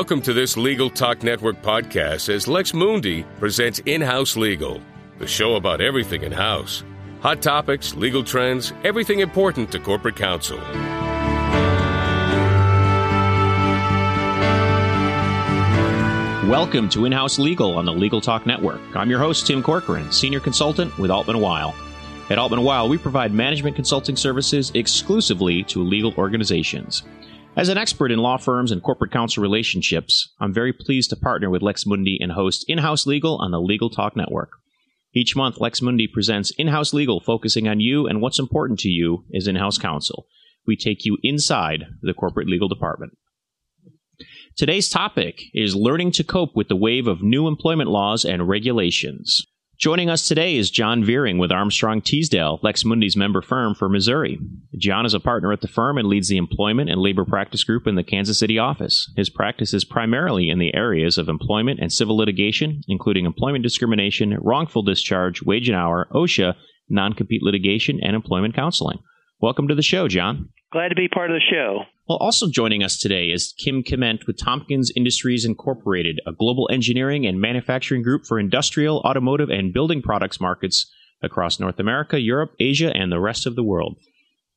Welcome to this Legal Talk Network podcast as Lex Mundi presents In House Legal, the show about everything in house hot topics, legal trends, everything important to corporate counsel. Welcome to In House Legal on the Legal Talk Network. I'm your host, Tim Corcoran, Senior Consultant with Altman Weil. At Altman Weil, we provide management consulting services exclusively to legal organizations. As an expert in law firms and corporate counsel relationships, I'm very pleased to partner with Lex Mundi and host In House Legal on the Legal Talk Network. Each month, Lex Mundi presents In House Legal, focusing on you and what's important to you as in house counsel. We take you inside the corporate legal department. Today's topic is learning to cope with the wave of new employment laws and regulations. Joining us today is John Vering with Armstrong Teasdale, Lex Mundi's member firm for Missouri. John is a partner at the firm and leads the employment and labor practice group in the Kansas City office. His practice is primarily in the areas of employment and civil litigation, including employment discrimination, wrongful discharge, wage and hour, OSHA, non compete litigation, and employment counseling. Welcome to the show, John. Glad to be part of the show. Well, also joining us today is Kim Kmentt with Tomkins Industries Incorporated, a global engineering and manufacturing group for industrial, automotive, and building products markets across North America, Europe, Asia, and the rest of the world.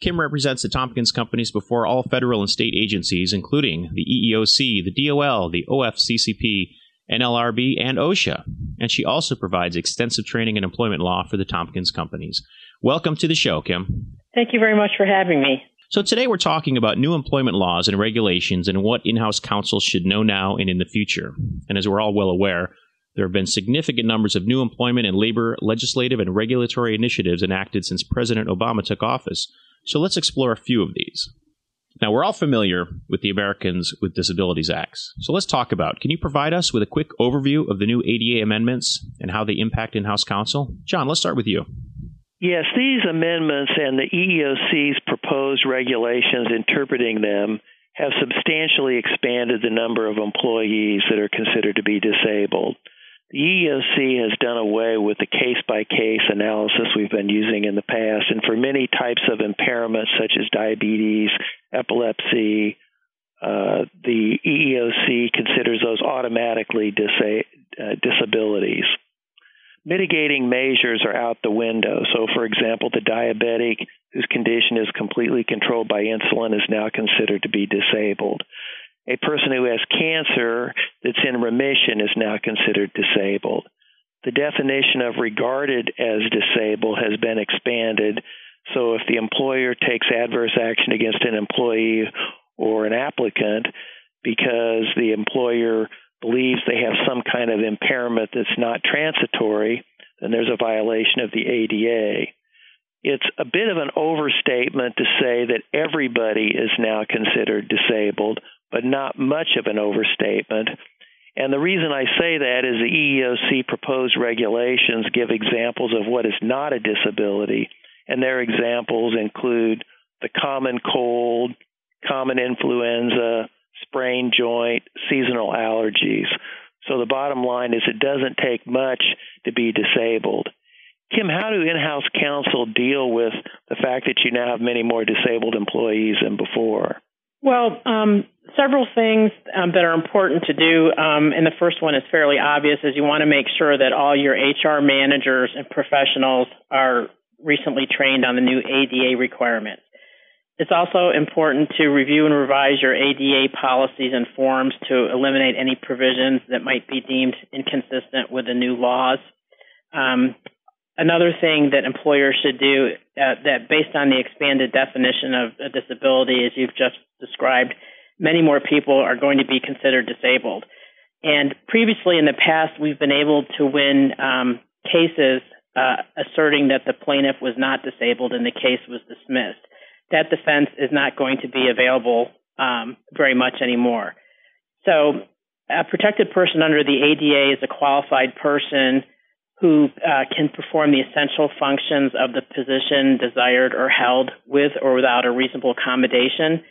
Kim represents the Tomkins companies before all federal and state agencies, including the EEOC, the DOL, the OFCCP, NLRB, and OSHA. And she also provides extensive training in employment law for the Tomkins companies. Welcome to the show, Kim. Thank you very much for having me. So, today we're talking about new employment laws and regulations and what in house counsel should know now and in the future. And as we're all well aware, there have been significant numbers of new employment and labor legislative and regulatory initiatives enacted since President Obama took office. So, let's explore a few of these. Now, we're all familiar with the Americans with Disabilities Acts. So, let's talk about can you provide us with a quick overview of the new ADA amendments and how they impact in house counsel? John, let's start with you. Yes, these amendments and the EEOC's proposed regulations interpreting them have substantially expanded the number of employees that are considered to be disabled. The EEOC has done away with the case by case analysis we've been using in the past, and for many types of impairments such as diabetes, epilepsy, uh, the EEOC considers those automatically disa- uh, disabilities mitigating measures are out the window. So, for example, the diabetic whose condition is completely controlled by insulin is now considered to be disabled. A person who has cancer that's in remission is now considered disabled. The definition of regarded as disabled has been expanded. So, if the employer takes adverse action against an employee or an applicant because the employer believes they have some kind of impairment that's not transitory, then there's a violation of the ADA. It's a bit of an overstatement to say that everybody is now considered disabled, but not much of an overstatement. And the reason I say that is the EEOC proposed regulations give examples of what is not a disability, and their examples include the common cold, common influenza, sprained joint, seasonal allergies. So the bottom line is it doesn't take much to be disabled. Kim, how do in house counsel deal with the fact that you now have many more disabled employees than before? Well, um, several things um, that are important to do. Um, and the first one is fairly obvious is you want to make sure that all your HR managers and professionals are recently trained on the new ADA requirements. It's also important to review and revise your ADA policies and forms to eliminate any provisions that might be deemed inconsistent with the new laws. Um, another thing that employers should do uh, that based on the expanded definition of a disability as you've just described, many more people are going to be considered disabled. And previously in the past, we've been able to win um, cases uh, asserting that the plaintiff was not disabled and the case was dismissed that defense is not going to be available um, very much anymore. So, a protected person under the ADA is a qualified person who uh, can perform the essential functions of the position desired or held with or without a reasonable accommodation.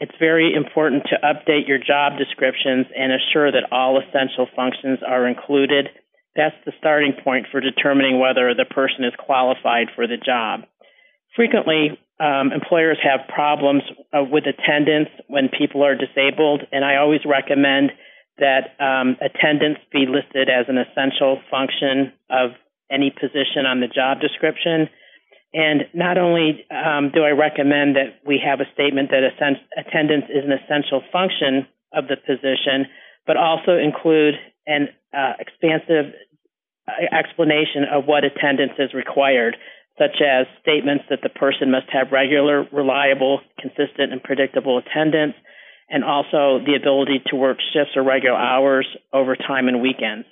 It's very important to update your job descriptions and assure that all essential functions are included. That's the starting point for determining whether the person is qualified for the job. Frequently, um, employers have problems uh, with attendance when people are disabled, and I always recommend that um, attendance be listed as an essential function of any position on the job description. And not only um, do I recommend that we have a statement that attendance is an essential function of the position, but also include an uh, expansive uh, explanation of what attendance is required, such as statements that the person must have regular, reliable, consistent, and predictable attendance, and also the ability to work shifts or regular hours, overtime, and weekends.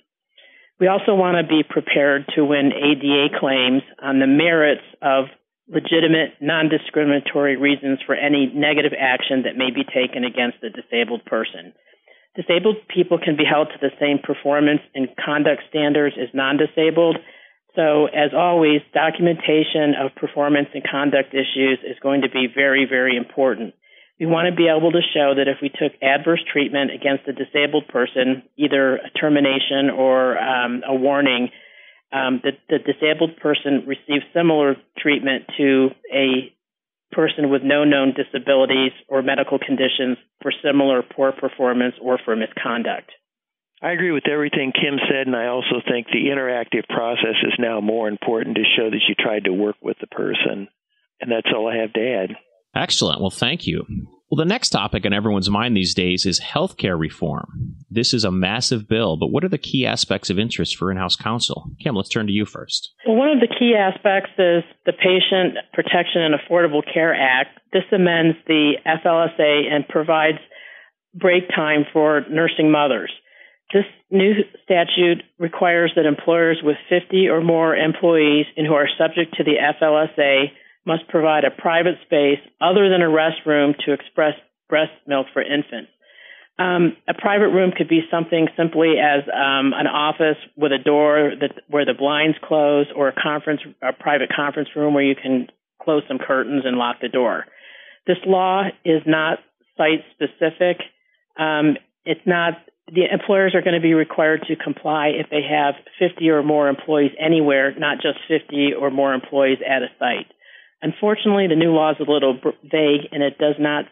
We also want to be prepared to win ADA claims on the merits of legitimate, non discriminatory reasons for any negative action that may be taken against a disabled person. Disabled people can be held to the same performance and conduct standards as non disabled. So, as always, documentation of performance and conduct issues is going to be very, very important. We want to be able to show that if we took adverse treatment against a disabled person, either a termination or um, a warning, um, that the disabled person receives similar treatment to a person with no known disabilities or medical conditions for similar poor performance or for misconduct. I agree with everything Kim said, and I also think the interactive process is now more important to show that you tried to work with the person. And that's all I have to add. Excellent. Well, thank you. Well, the next topic on everyone's mind these days is healthcare reform. This is a massive bill, but what are the key aspects of interest for in house counsel? Kim, let's turn to you first. Well, one of the key aspects is the Patient Protection and Affordable Care Act. This amends the FLSA and provides break time for nursing mothers. This new statute requires that employers with 50 or more employees and who are subject to the FLSA must provide a private space other than a restroom to express breast milk for infants. Um, a private room could be something simply as um, an office with a door that where the blinds close, or a conference, a private conference room where you can close some curtains and lock the door. This law is not site specific. Um, it's not the employers are going to be required to comply if they have 50 or more employees anywhere, not just 50 or more employees at a site. Unfortunately, the new law is a little vague and it does not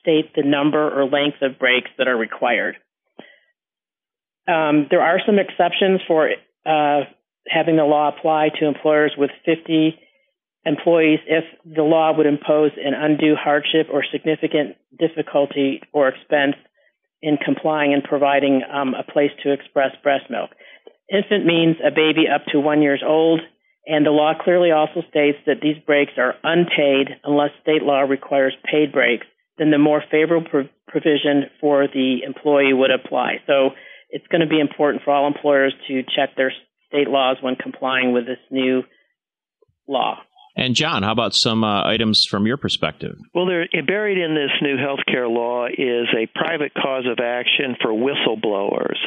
state the number or length of breaks that are required. Um, there are some exceptions for uh, having the law apply to employers with 50 employees if the law would impose an undue hardship or significant difficulty or expense in complying and providing um, a place to express breast milk. Infant means a baby up to one years old and the law clearly also states that these breaks are unpaid unless state law requires paid breaks, then the more favorable provision for the employee would apply. So it's going to be important for all employers to check their state laws when complying with this new law. And John, how about some uh, items from your perspective? Well, there, buried in this new health care law is a private cause of action for whistleblowers.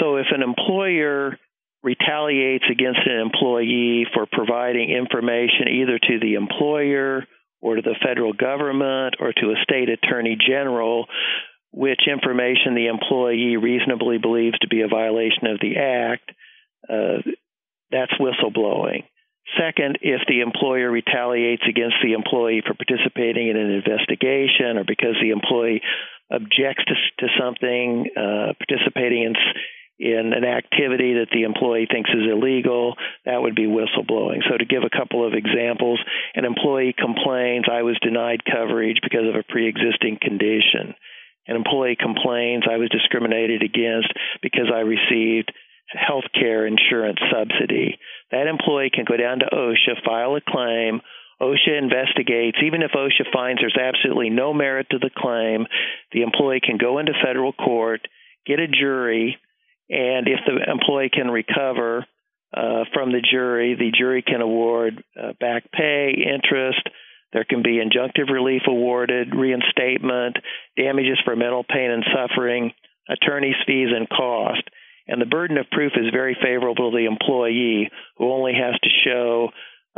So if an employer retaliates against an employee for providing information either to the employer or to the federal government or to a state attorney general, which information the employee reasonably believes to be a violation of the act, uh, that's whistleblowing. Second, if the employer retaliates against the employee for participating in an investigation or because the employee objects to, to something, uh, participating in in an activity that the employee thinks is illegal, that would be whistleblowing. So, to give a couple of examples, an employee complains, I was denied coverage because of a pre existing condition. An employee complains, I was discriminated against because I received health care insurance subsidy. That employee can go down to OSHA, file a claim. OSHA investigates. Even if OSHA finds there's absolutely no merit to the claim, the employee can go into federal court, get a jury, and if the employee can recover uh, from the jury, the jury can award uh, back pay, interest. There can be injunctive relief awarded, reinstatement, damages for mental pain and suffering, attorney's fees, and cost. And the burden of proof is very favorable to the employee, who only has to show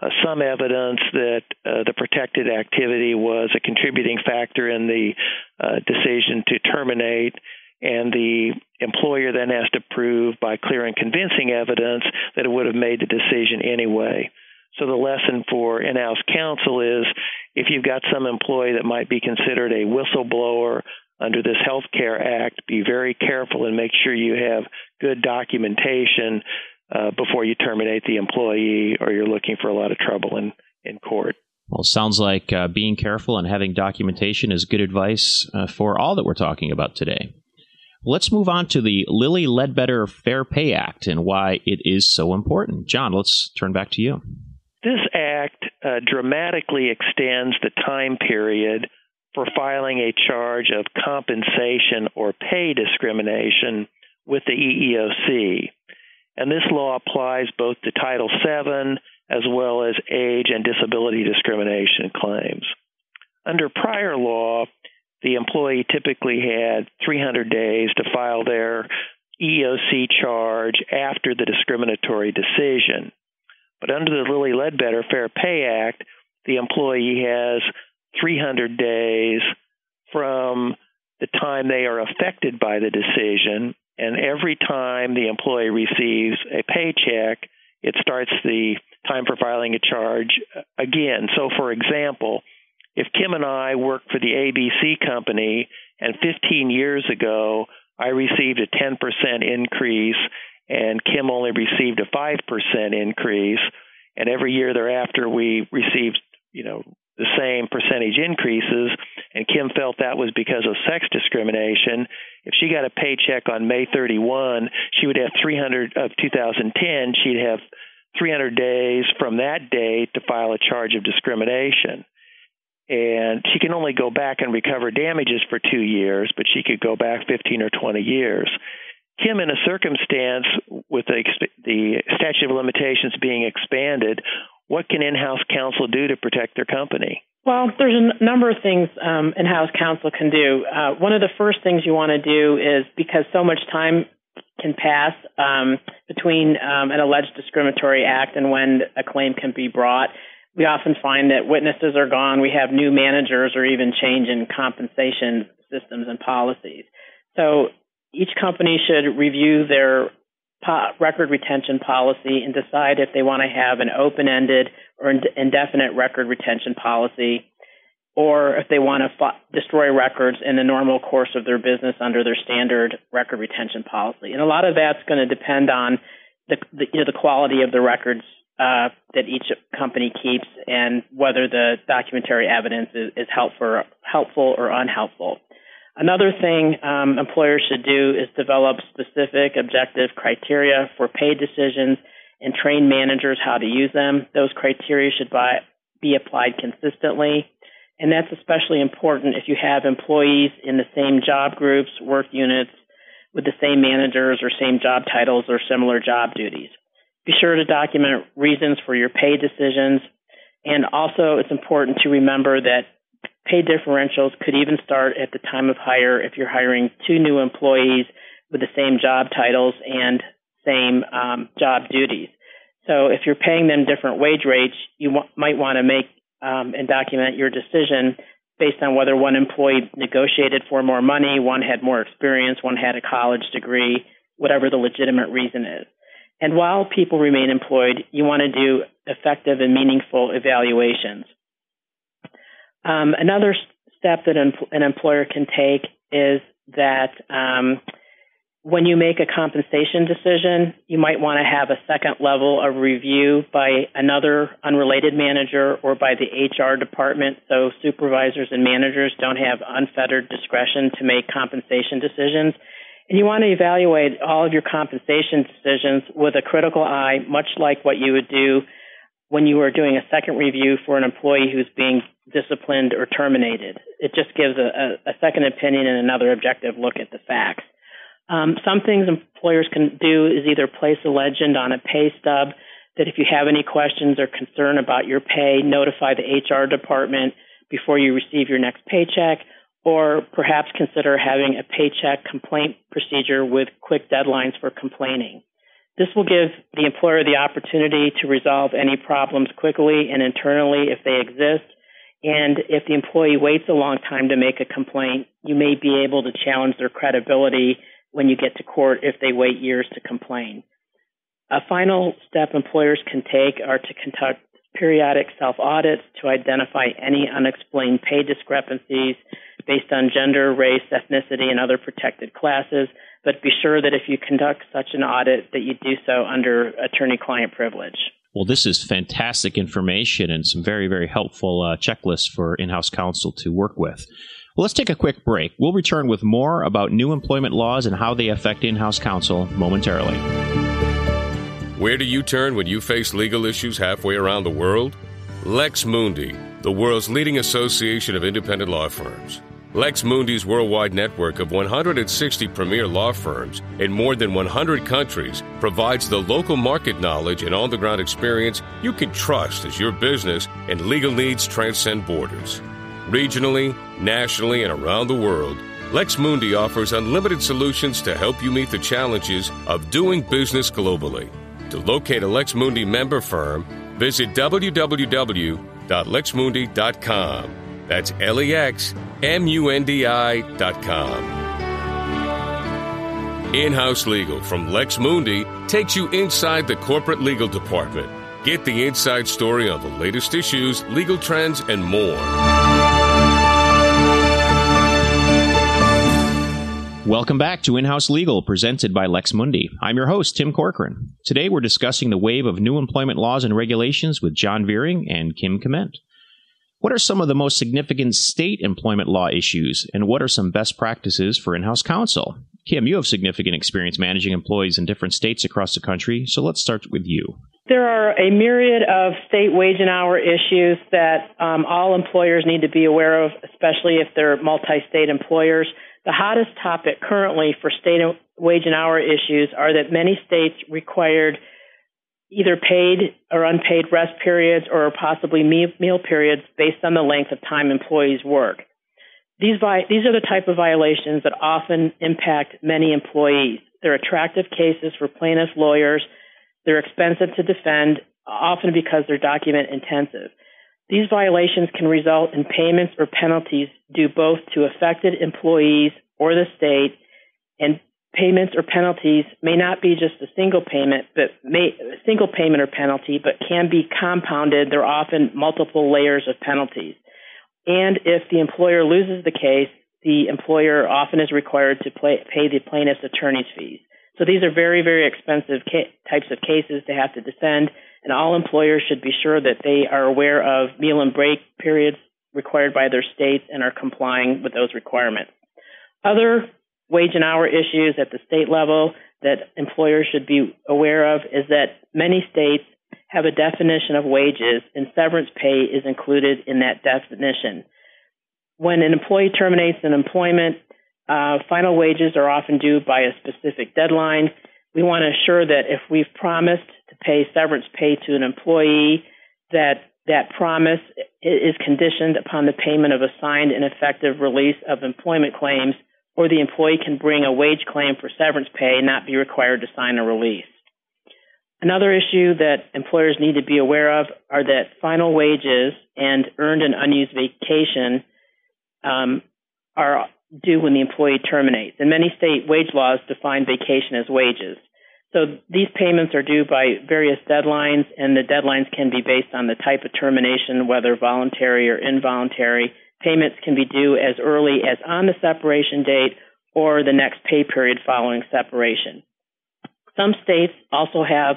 uh, some evidence that uh, the protected activity was a contributing factor in the uh, decision to terminate and the employer then has to prove by clear and convincing evidence that it would have made the decision anyway. So the lesson for in-house counsel is if you've got some employee that might be considered a whistleblower under this Health Care Act, be very careful and make sure you have good documentation uh, before you terminate the employee or you're looking for a lot of trouble in, in court. Well, sounds like uh, being careful and having documentation is good advice uh, for all that we're talking about today. Let's move on to the Lilly Ledbetter Fair Pay Act and why it is so important. John, let's turn back to you. This act uh, dramatically extends the time period for filing a charge of compensation or pay discrimination with the EEOC. And this law applies both to Title VII as well as age and disability discrimination claims. Under prior law, the employee typically had 300 days to file their EEOC charge after the discriminatory decision. But under the Lilly Ledbetter Fair Pay Act, the employee has 300 days from the time they are affected by the decision, and every time the employee receives a paycheck, it starts the time for filing a charge again. So, for example, if Kim and I work for the ABC company and 15 years ago I received a 10% increase and Kim only received a 5% increase and every year thereafter we received, you know, the same percentage increases and Kim felt that was because of sex discrimination, if she got a paycheck on May 31, she would have 300 of 2010, she'd have 300 days from that date to file a charge of discrimination and she can only go back and recover damages for two years, but she could go back 15 or 20 years. Kim, in a circumstance with the, the statute of limitations being expanded, what can in house counsel do to protect their company? Well, there's a number of things um, in house counsel can do. Uh, one of the first things you want to do is because so much time can pass um, between um, an alleged discriminatory act and when a claim can be brought we often find that witnesses are gone. We have new managers or even change in compensation systems and policies. So each company should review their po- record retention policy and decide if they want to have an open ended or indefinite record retention policy or if they want to destroy records in the normal course of their business under their standard record retention policy. And a lot of that's going to depend on the, the, you know, the quality of the records uh, that each company keeps and whether the documentary evidence is, is helpful, helpful or unhelpful. Another thing um, employers should do is develop specific objective criteria for pay decisions and train managers how to use them. Those criteria should be applied consistently. And that's especially important if you have employees in the same job groups, work units, with the same managers or same job titles or similar job duties. Be sure to document reasons for your pay decisions. And also, it's important to remember that pay differentials could even start at the time of hire if you're hiring two new employees with the same job titles and same um, job duties. So if you're paying them different wage rates, you w- might want to make um, and document your decision based on whether one employee negotiated for more money, one had more experience, one had a college degree, whatever the legitimate reason is. And while people remain employed, you want to do effective and meaningful evaluations. Um, another step that an employer can take is that um, when you make a compensation decision, you might want to have a second level of review by another unrelated manager or by the HR department so supervisors and managers don't have unfettered discretion to make compensation decisions. And you want to evaluate all of your compensation decisions with a critical eye, much like what you would do when you are doing a second review for an employee who's being disciplined or terminated. It just gives a, a, a second opinion and another objective look at the facts. Um, some things employers can do is either place a legend on a pay stub that if you have any questions or concern about your pay, notify the HR department before you receive your next paycheck, or perhaps consider having a paycheck complaint procedure with quick deadlines for complaining. This will give the employer the opportunity to resolve any problems quickly and internally if they exist. And if the employee waits a long time to make a complaint, you may be able to challenge their credibility when you get to court if they wait years to complain. A final step employers can take are to conduct periodic self audits to identify any unexplained pay discrepancies based on gender, race, ethnicity, and other protected classes. But be sure that if you conduct such an audit, that you do so under attorney-client privilege. Well, this is fantastic information and some very, very helpful uh, checklists for in-house counsel to work with. Well, let's take a quick break. We'll return with more about new employment laws and how they affect in-house counsel momentarily. Where do you turn when you face legal issues halfway around the world? Lex Mundi, the world's leading association of independent law firms. Lex Mundi's worldwide network of 160 premier law firms in more than 100 countries provides the local market knowledge and on the ground experience you can trust as your business and legal needs transcend borders. Regionally, nationally, and around the world, Lex Mundi offers unlimited solutions to help you meet the challenges of doing business globally. To locate a Lex Mundi member firm, visit www.lexmundi.com. That's L E X M U N D I.com. In house legal from Lex Mundi takes you inside the corporate legal department. Get the inside story on the latest issues, legal trends, and more. Welcome back to In-House Legal, presented by Lex Mundi. I'm your host, Tim Corcoran. Today we're discussing the wave of new employment laws and regulations with John Vering and Kim Kmentt. What are some of the most significant state employment law issues, and what are some best practices for in-house counsel? Kim, you have significant experience managing employees in different states across the country, so let's start with you. There are a myriad of state wage and hour issues that um, all employers need to be aware of, especially if they're multi state employers. The hottest topic currently for state wage and hour issues are that many states required either paid or unpaid rest periods or possibly meal periods based on the length of time employees work. These, vi- these are the type of violations that often impact many employees. They're attractive cases for plaintiff lawyers. They're expensive to defend, often because they're document intensive. These violations can result in payments or penalties due both to affected employees or the state, and payments or penalties may not be just a single payment, but may, a single payment or penalty, but can be compounded. There are often multiple layers of penalties. And if the employer loses the case, the employer often is required to pay the plaintiff's attorney's fees. So these are very, very expensive ca- types of cases to have to defend and all employers should be sure that they are aware of meal and break periods required by their states and are complying with those requirements. Other wage and hour issues at the state level that employers should be aware of is that many states have a definition of wages and severance pay is included in that definition. When an employee terminates an employment, uh, final wages are often due by a specific deadline. We want to assure that if we've promised to pay severance pay to an employee, that that promise is conditioned upon the payment of a signed and effective release of employment claims, or the employee can bring a wage claim for severance pay and not be required to sign a release. Another issue that employers need to be aware of are that final wages and earned and unused vacation um, are due when the employee terminates. And many state wage laws define vacation as wages. So these payments are due by various deadlines, and the deadlines can be based on the type of termination, whether voluntary or involuntary. Payments can be due as early as on the separation date or the next pay period following separation. Some states also have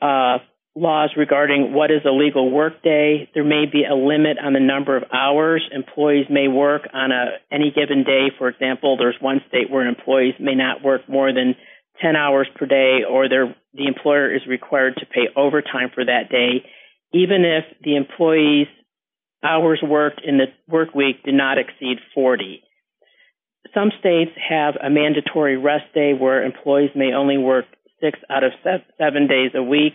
uh, laws regarding what is a legal workday. There may be a limit on the number of hours employees may work on a any given day. For example, there's one state where employees may not work more than 10 hours per day or the employer is required to pay overtime for that day, even if the employee's hours worked in the work week do not exceed 40. Some states have a mandatory rest day where employees may only work six out of seven days a week.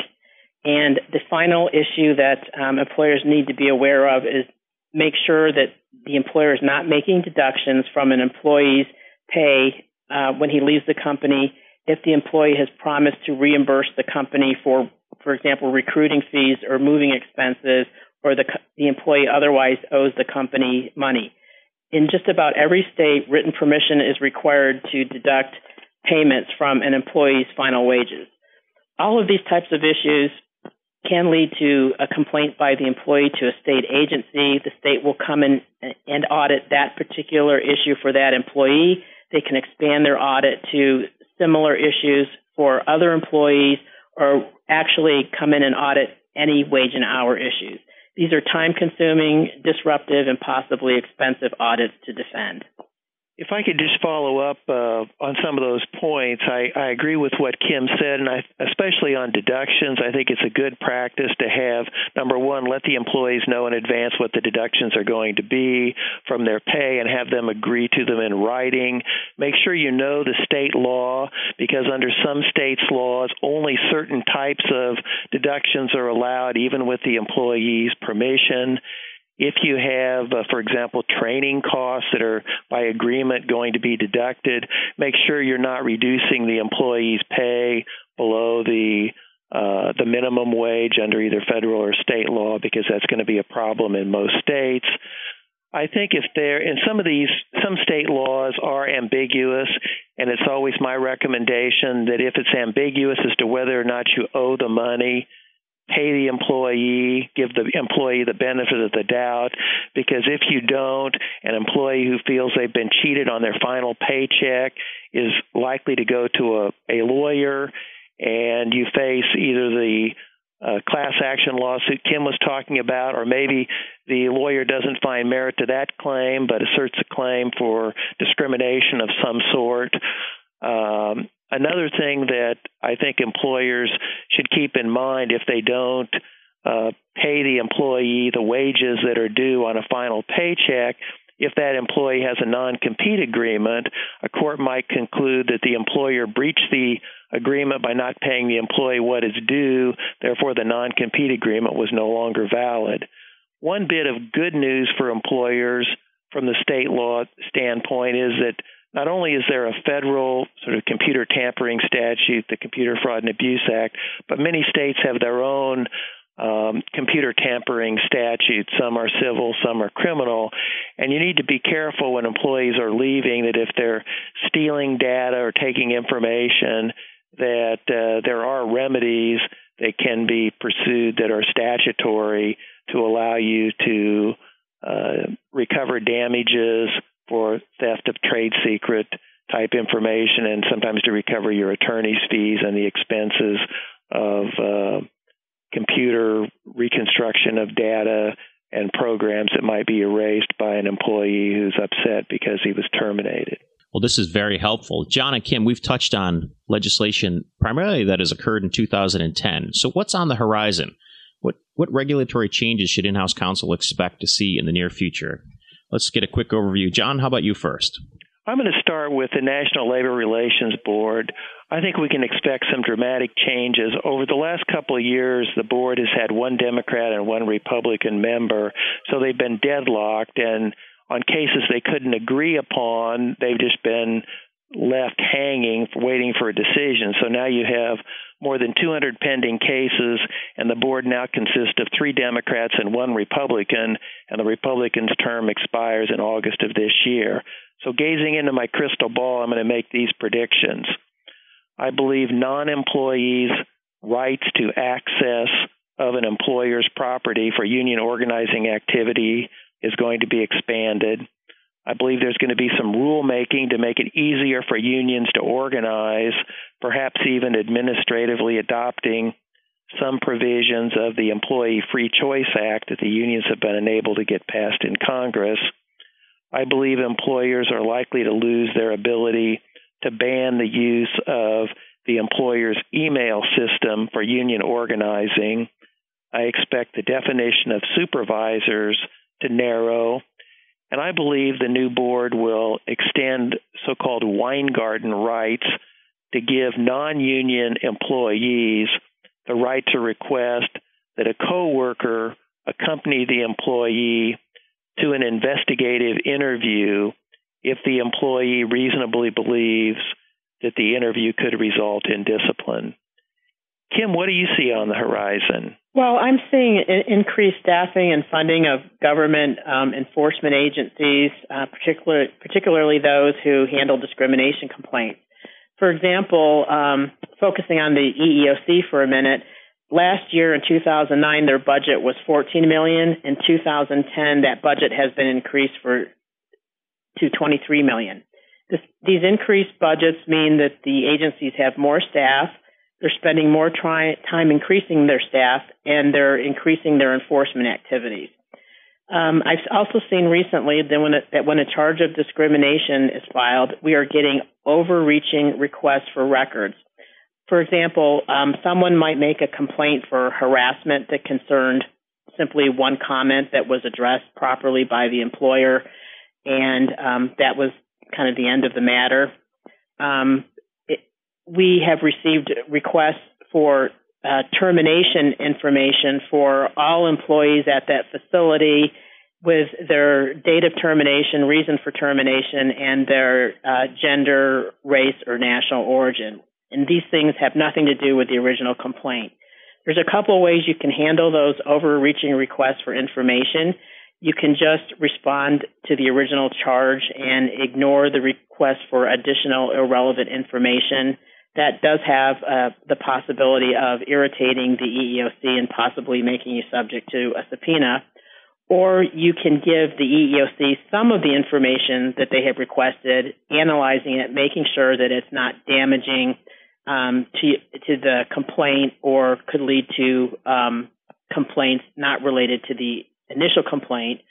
And the final issue that um, employers need to be aware of is make sure that the employer is not making deductions from an employee's pay uh, when he leaves the company if the employee has promised to reimburse the company for, for example, recruiting fees or moving expenses, or the, the employee otherwise owes the company money. In just about every state, written permission is required to deduct payments from an employee's final wages. All of these types of issues can lead to a complaint by the employee to a state agency. The state will come in and audit that particular issue for that employee. They can expand their audit to similar issues for other employees or actually come in and audit any wage and hour issues. These are time consuming, disruptive, and possibly expensive audits to defend. If I could just follow up uh, on some of those points, I, I agree with what Kim said, and I, especially on deductions, I think it's a good practice to have number one, let the employees know in advance what the deductions are going to be from their pay and have them agree to them in writing. Make sure you know the state law because under some states' laws, only certain types of deductions are allowed, even with the employee's permission. If you have, uh, for example, training costs that are by agreement going to be deducted, make sure you're not reducing the employee's pay below the uh, the minimum wage under either federal or state law because that's going to be a problem in most states. I think if there in some of these some state laws are ambiguous and it's always my recommendation that if it's ambiguous as to whether or not you owe the money pay the employee, give the employee the benefit of the doubt, because if you don't, an employee who feels they've been cheated on their final paycheck is likely to go to a, a lawyer, and you face either the uh, class action lawsuit Kim was talking about, or maybe the lawyer doesn't find merit to that claim but asserts a claim for discrimination of some sort. Um, another thing that I think employers should keep in mind if they don't uh, pay the employee the wages that are due on a final paycheck, if that employee has a non compete agreement, a court might conclude that the employer breached the agreement by not paying the employee what is due, therefore, the non compete agreement was no longer valid. One bit of good news for employers from the state law standpoint is that not only is there a federal sort of computer tampering statute, the Computer Fraud and Abuse Act, but many states have their own um, computer tampering statutes. Some are civil, some are criminal. And you need to be careful when employees are leaving that if they're stealing data or taking information, that uh, there are remedies that can be pursued that are statutory to allow you to uh, recover damages for theft of trade secret type information and sometimes to recover your attorney's fees and the expenses of uh, computer reconstruction of data and programs that might be erased by an employee who's upset because he was terminated. Well, this is very helpful. John and Kim, we've touched on legislation primarily that has occurred in 2010. So, what's on the horizon? What, what regulatory changes should in house counsel expect to see in the near future? Let's get a quick overview. John, how about you first? I'm going to start with the National Labor Relations Board. I think we can expect some dramatic changes. Over the last couple of years, the board has had one Democrat and one Republican member, so they've been deadlocked. And on cases they couldn't agree upon, they've just been left hanging, waiting for a decision. So now you have more than 200 pending cases, and the board now consists of three Democrats and one Republican, and the Republican's term expires in August of this year. So, gazing into my crystal ball, I'm going to make these predictions. I believe non employees' rights to access of an employer's property for union organizing activity is going to be expanded. I believe there's going to be some rulemaking to make it easier for unions to organize, perhaps even administratively adopting some provisions of the Employee Free Choice Act that the unions have been unable to get passed in Congress. I believe employers are likely to lose their ability to ban the use of the employer's email system for union organizing. I expect the definition of supervisors to narrow and I believe the new board will extend so called Weingarten rights to give non union employees the right to request that a coworker accompany the employee to an investigative interview if the employee reasonably believes that the interview could result in discipline. Kim, what do you see on the horizon? Well, I'm seeing increased staffing and funding of government um, enforcement agencies, uh, particular, particularly those who handle discrimination complaints. For example, um, focusing on the EEOC for a minute, last year in 2009 their budget was 14 million. In 2010 that budget has been increased for to 23 million. This, these increased budgets mean that the agencies have more staff, they're spending more try, time increasing their staff, and they're increasing their enforcement activities. Um, I've also seen recently that when, a, that when a charge of discrimination is filed, we are getting overreaching requests for records. For example, um, someone might make a complaint for harassment that concerned simply one comment that was addressed properly by the employer, and um, that was kind of the end of the matter. Um, we have received requests for uh, termination information for all employees at that facility with their date of termination, reason for termination, and their uh, gender, race, or national origin. And these things have nothing to do with the original complaint. There's a couple of ways you can handle those overreaching requests for information. You can just respond to the original charge and ignore the request for additional irrelevant information. That does have uh, the possibility of irritating the EEOC and possibly making you subject to a subpoena. Or you can give the EEOC some of the information that they have requested, analyzing it, making sure that it's not damaging um, to to the complaint or could lead to um, complaints not related to the initial complaint,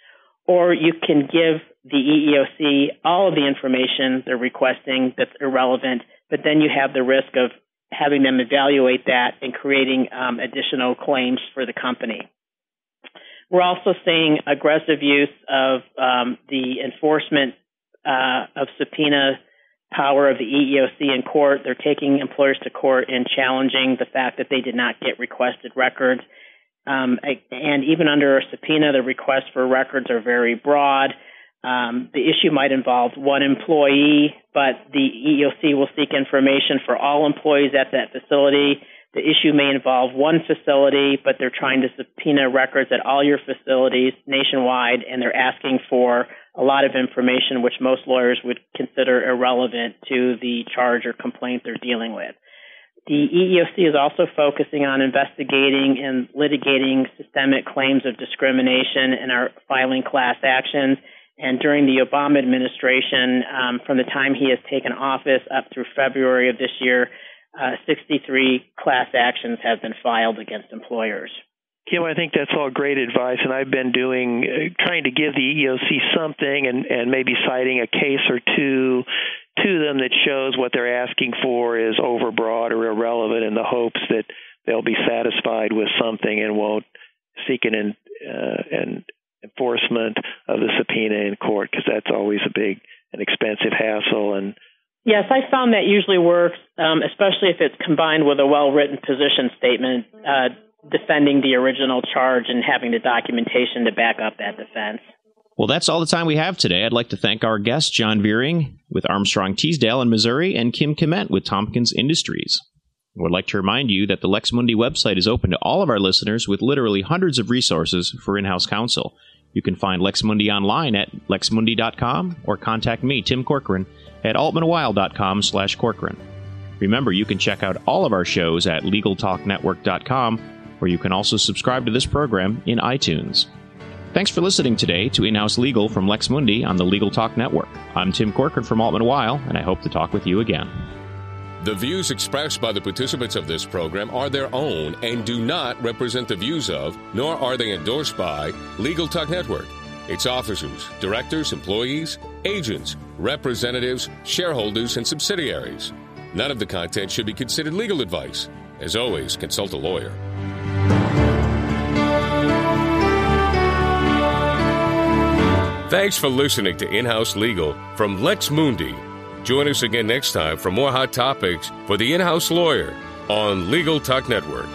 or you can give the EEOC all of the information they're requesting that's irrelevant, but then you have the risk of having them evaluate that and creating um, additional claims for the company. We're also seeing aggressive use of um, the enforcement uh, of subpoena power of the EEOC in court. They're taking employers to court and challenging the fact that they did not get requested records. Um, and even under a subpoena, the requests for records are very broad. Um, the issue might involve one employee, but the EEOC will seek information for all employees at that facility. The issue may involve one facility, but they're trying to subpoena records at all your facilities nationwide, and they're asking for a lot of information which most lawyers would consider irrelevant to the charge or complaint they're dealing with. The EEOC is also focusing on investigating and litigating systemic claims of discrimination and are filing class actions. And during the Obama administration, um, from the time he has taken office up through February of this year, uh, 63 class actions have been filed against employers. Kim, I think that's all great advice, and I've been doing uh, trying to give the EEOC something, and and maybe citing a case or two to them that shows what they're asking for is overbroad or irrelevant, in the hopes that they'll be satisfied with something and won't seek an uh, an enforcement of the subpoena in court, because that's always a big and expensive hassle and Yes, I found that usually works, um, especially if it's combined with a well written position statement. Uh, defending the original charge and having the documentation to back up that defense. Well, that's all the time we have today. I'd like to thank our guests, John Vering with Armstrong Teasdale in Missouri and Kim Kmentt with Tomkins Industries. I would like to remind you that the Lex Mundi website is open to all of our listeners with literally hundreds of resources for in house counsel. You can find Lex Mundi online at lexmundi.com or contact me, Tim Corcoran, at altmanweil.com slash Corcoran. Remember, you can check out all of our shows at LegalTalkNetwork.com where you can also subscribe to this program in iTunes. Thanks for listening today to In-House Legal from Lex Mundi on the Legal Talk Network. I'm Tim Corcoran from Altman Weil, and I hope to talk with you again. The views expressed by the participants of this program are their own and do not represent the views of, nor are they endorsed by, Legal Talk Network, its officers, directors, employees, agents, representatives, shareholders, and subsidiaries. None of the content should be considered legal advice. As always, consult a lawyer. Thanks for listening to In House Legal from Lex Mundi. Join us again next time for more hot topics for the in house lawyer on Legal Talk Network.